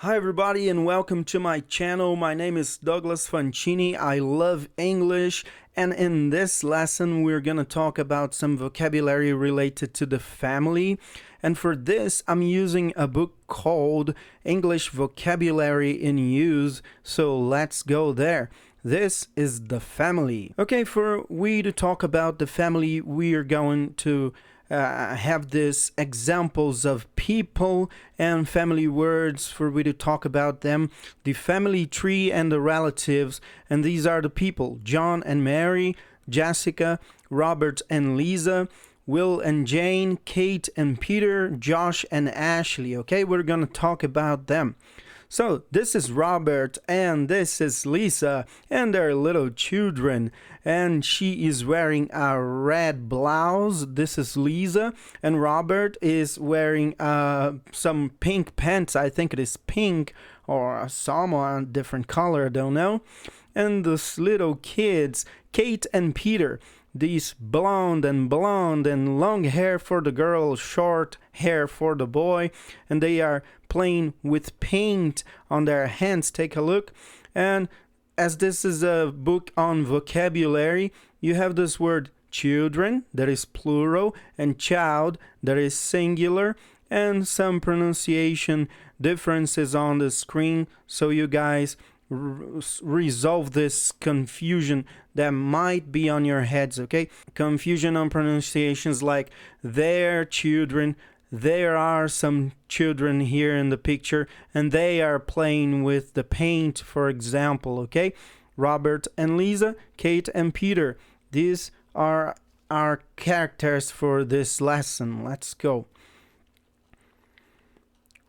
Hi, everybody, and welcome to my channel. My name is Douglas Fancini. I love English, and in this lesson, we're going to talk about some vocabulary related to the family. And for this, I'm using a book called English Vocabulary in Use. So let's go there. This is the family. Okay, for we to talk about the family, we are going to uh, have these examples of people and family words for we to talk about them. The family tree and the relatives and these are the people john and mary jessica robert and lisa will and jane kate and peter josh and ashley okay? We're gonna talk about them so, this is Robert and this is Lisa and their little children. And she is wearing a red blouse. This is Lisa. And Robert is wearing uh, some pink pants. I think it is pink or some a different color, I don't know. And those little kids, Kate and Peter, these blonde and blonde and long hair for the girl, short hair for the boy, and they are playing with paint on their hands. Take a look. And as this is a book on vocabulary, you have this word children, that is plural, and child, that is singular, and some pronunciation differences on the screen so you guys resolve this confusion that might be on your heads, okay? Confusion on pronunciations like their children. There are some children here in the picture, and they are playing with the paint, for example, okay? Robert and Lisa, Kate and Peter. These are our characters for this lesson. Let's go.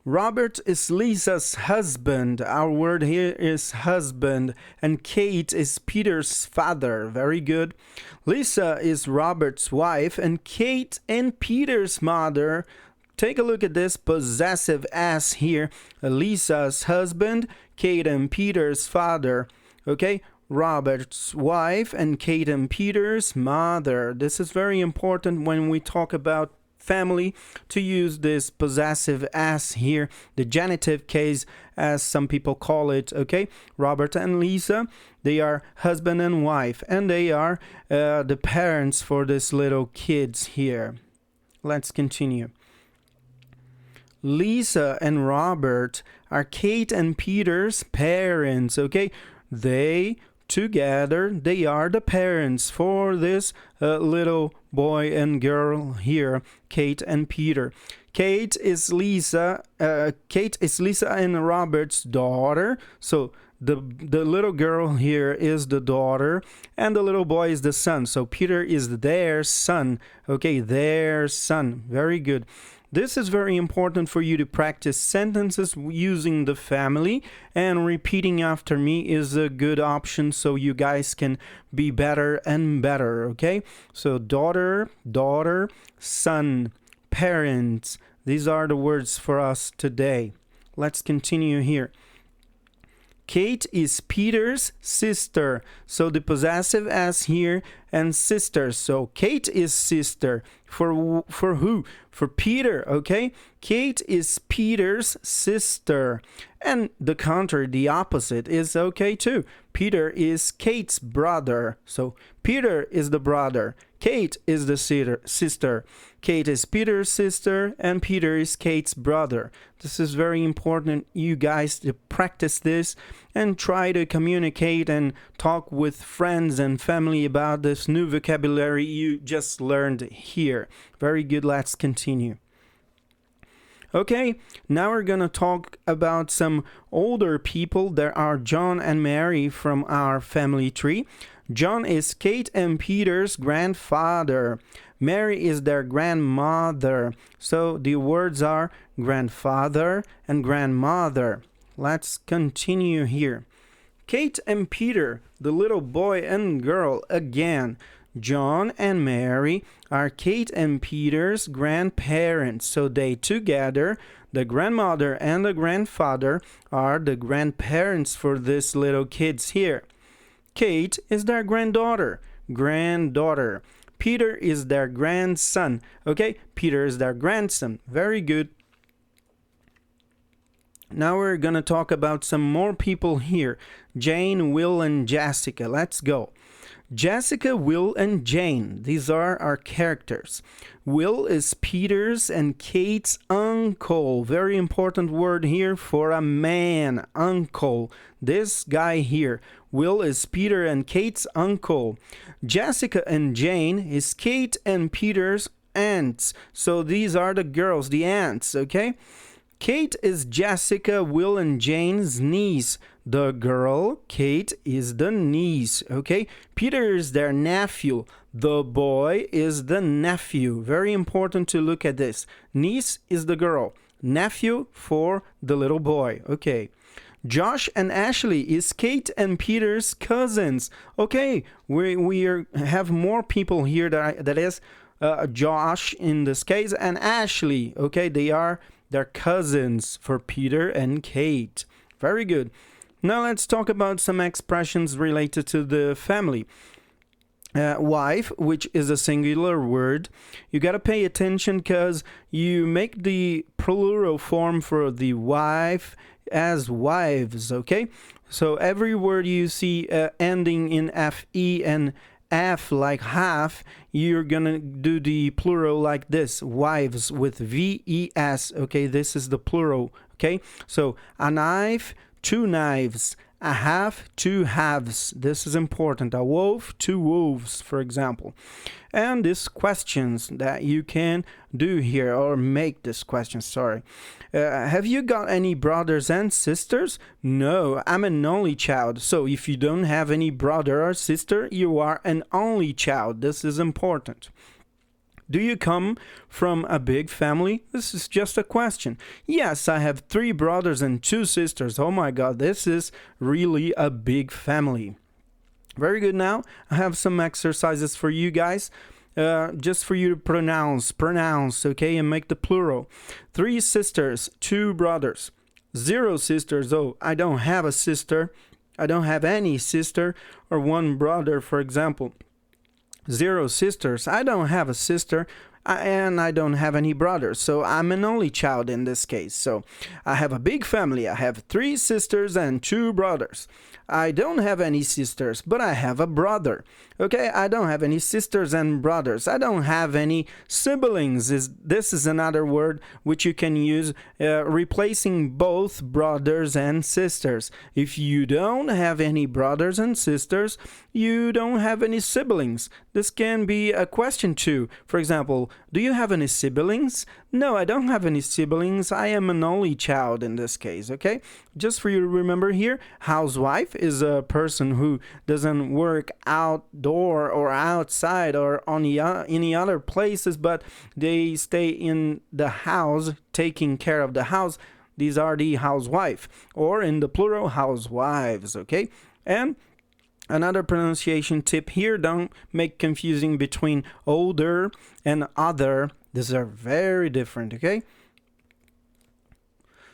Robert is Lisa's husband. Our word here is husband. And Kate is Peter's father. Very good. Lisa is Robert's wife. And Kate and Peter's mother. Take a look at this possessive s here. Lisa's husband, Kate and Peter's father. Okay? Robert's wife and Kate and Peter's mother. This is very important when we talk about family to use this possessive s here, the genitive case as some people call it, okay? Robert and Lisa, they are husband and wife, and they are uh, the parents for this little kids here. Let's continue. Lisa and Robert are Kate and Peter's parents, okay? They together. They are the parents for this uh, little boy and girl here kate and peter. Kate is lisa uh, kate is lisa and robert's daughter. So the the little girl here is the daughter and the little boy is the son. So peter is their son. Okay their son. Very good this is very important for you to practice sentences using the family, and repeating after me is a good option so you guys can be better and better, okay? So, daughter, daughter, son, parents. These are the words for us today. Let's continue here. Kate is Peter's sister. So the possessive s here and sister. So Kate is sister. For for who? For Peter, okay? Kate is Peter's sister. And the counter, the opposite is okay too. Peter is Kate's brother. So Peter is the brother. Kate is the sister. Kate is Peter's sister, and Peter is Kate's brother. This is very important, you guys, to practice this and try to communicate and talk with friends and family about this new vocabulary you just learned here. Very good, let's continue. Okay, now we're gonna talk about some older people. There are John and Mary from our family tree. John is Kate and Peter's grandfather. Mary is their grandmother. So the words are grandfather and grandmother. Let's continue here. Kate and Peter, the little boy and girl again. John and Mary are Kate and Peter's grandparents. So they together, the grandmother and the grandfather, are the grandparents for these little kids here. Kate is their granddaughter. Granddaughter. Peter is their grandson. Okay, Peter is their grandson. Very good. Now we're gonna talk about some more people here Jane, Will, and Jessica. Let's go. Jessica, Will, and Jane. These are our characters. Will is Peter's and Kate's uncle. Very important word here for a man. Uncle. This guy here. Will is Peter and Kate's uncle. Jessica and Jane is Kate and Peter's aunts. So these are the girls, the aunts, okay? Kate is Jessica, Will, and Jane's niece. The girl, Kate, is the niece, okay? Peter is their nephew. The boy is the nephew. Very important to look at this. Niece is the girl. Nephew for the little boy, okay? Josh and Ashley is Kate and Peter's cousins. Okay, we we are, have more people here that that is uh, Josh in this case and Ashley. Okay, they are they're cousins for Peter and Kate. Very good. Now let's talk about some expressions related to the family. Uh, wife, which is a singular word, you got to pay attention because you make the plural form for the wife as wives, okay? So every word you see uh, ending in fe and f like half, you're gonna do the plural like this wives with v e s. Okay, this is the plural. Okay, so a knife, two knives, a half, two halves. This is important. A wolf, two wolves, for example. And these questions that you can do here, or make this question, sorry. Uh, have you got any brothers and sisters? No, I'm an only child. So if you don't have any brother or sister, you are an only child. This is important. Do you come from a big family? This is just a question. Yes, I have three brothers and two sisters. Oh my god, this is really a big family. Very good now. I have some exercises for you guys. Uh, just for you to pronounce, pronounce, okay, and make the plural. Three sisters, two brothers. Zero sisters, oh, I don't have a sister. I don't have any sister or one brother, for example zero sisters. I don't have a sister and I don't have any brothers, so I'm an only child in this case. So I have a big family. I have three sisters and two brothers. I don't have any sisters, but I have a brother. Okay, I don't have any sisters and brothers. I don't have any siblings. Is this is another word which you can use uh, replacing both brothers and sisters. If you don't have any brothers and sisters, you don't have any siblings. This can be a question too. For example, do you have any siblings? No, I don't have any siblings. I am an only child in this case, okay? Just for you to remember here, housewife is a person who doesn't work outdoor or outside or on any other places, but they stay in the house taking care of the house. These are the housewife, or in the plural, housewives, okay? And Another pronunciation tip here don't make confusing between older and other. These are very different, okay?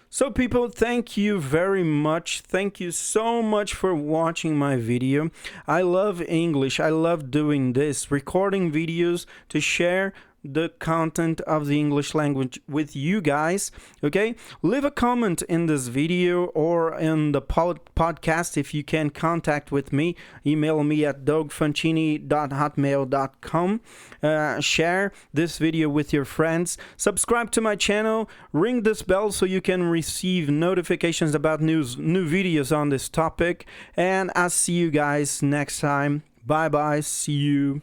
So people, thank you very much. Thank you so much for watching my video. I love English. I love doing this, recording videos to share the content of the English language with you guys. Okay, leave a comment in this video or in the pod podcast if you can contact with me. Email me at dogfancini.hotmail.com. Uh, share this video with your friends. Subscribe to my channel. Ring this bell so you can receive notifications about news, new videos on this topic. And I'll see you guys next time. Bye bye. See you.